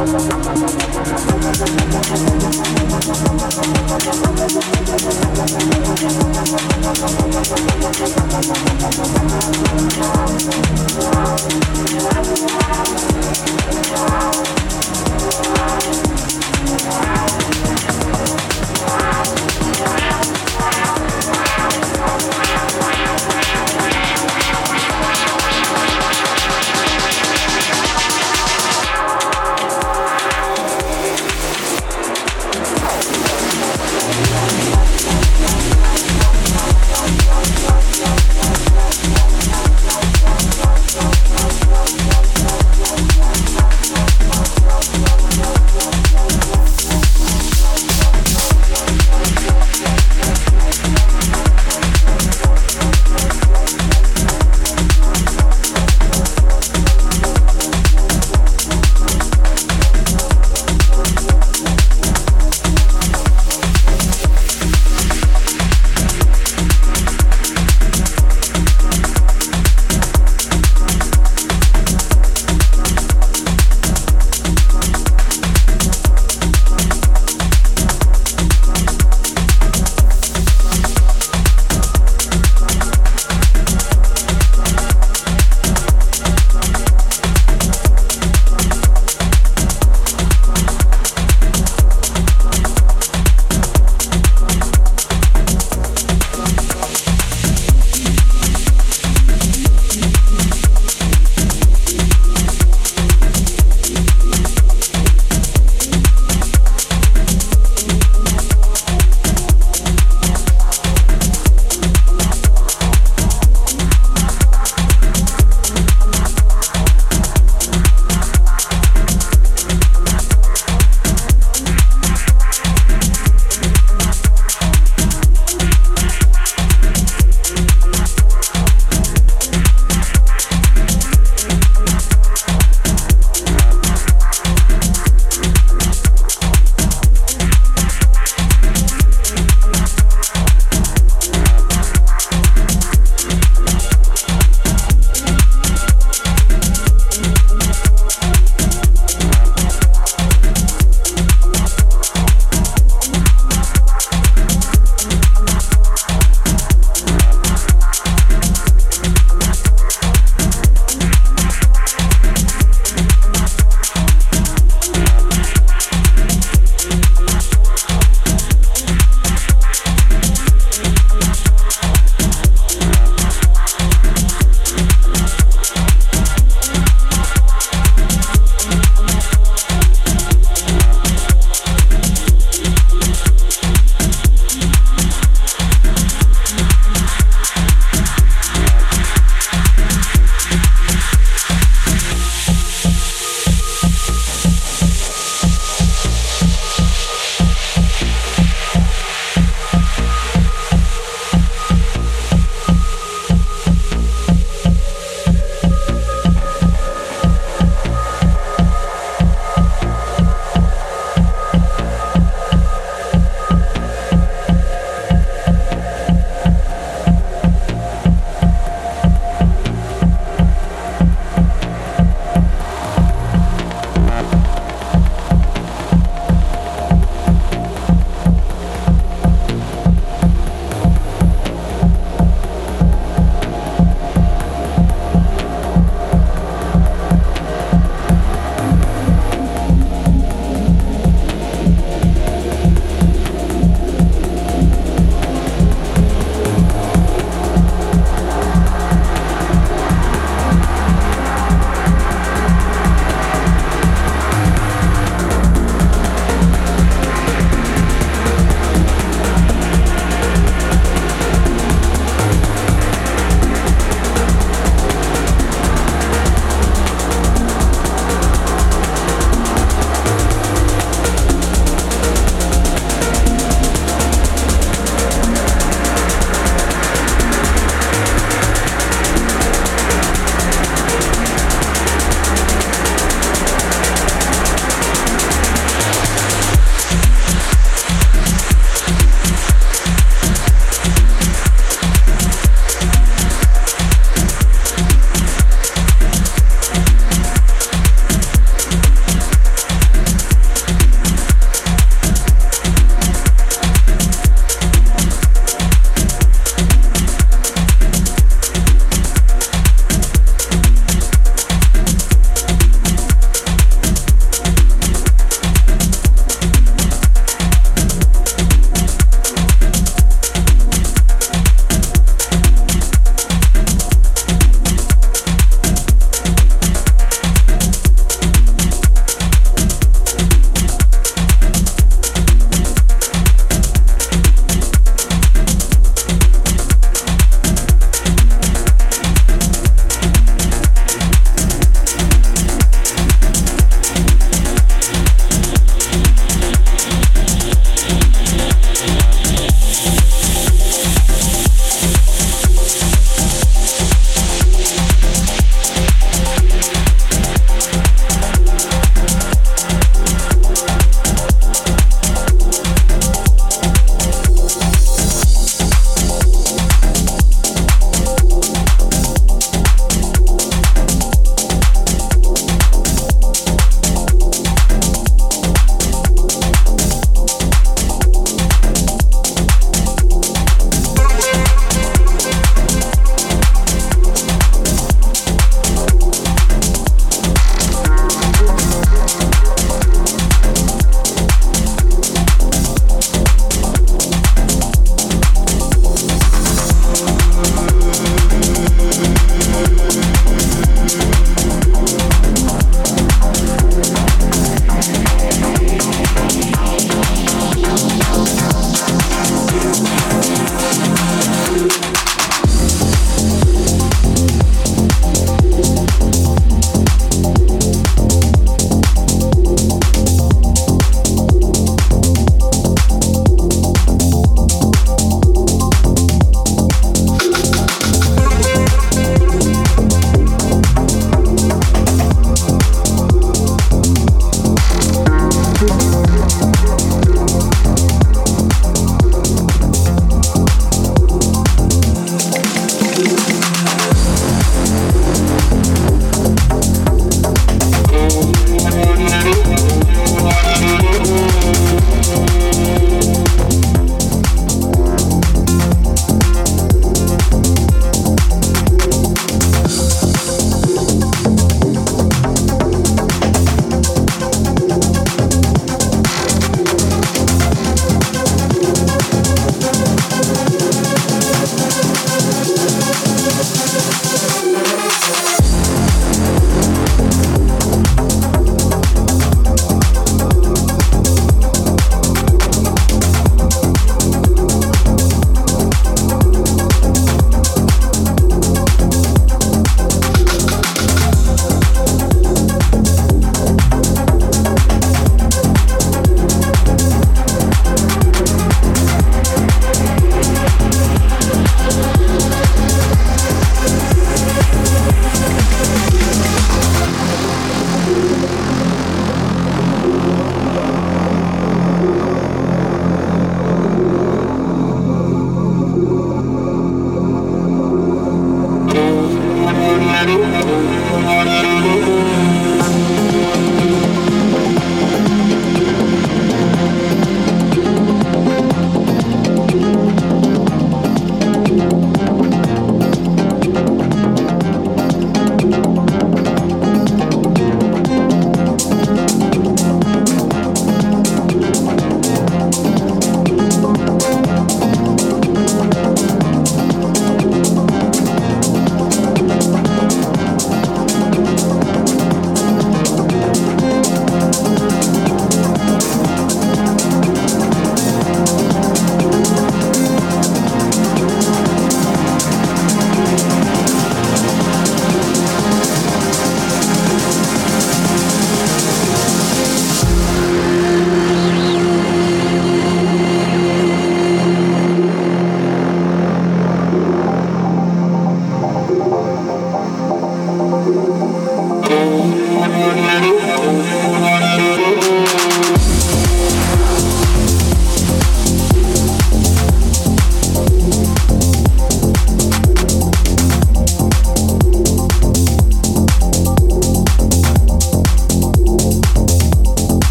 Wow.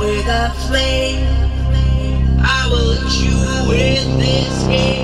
with a flame. I will chew in this game.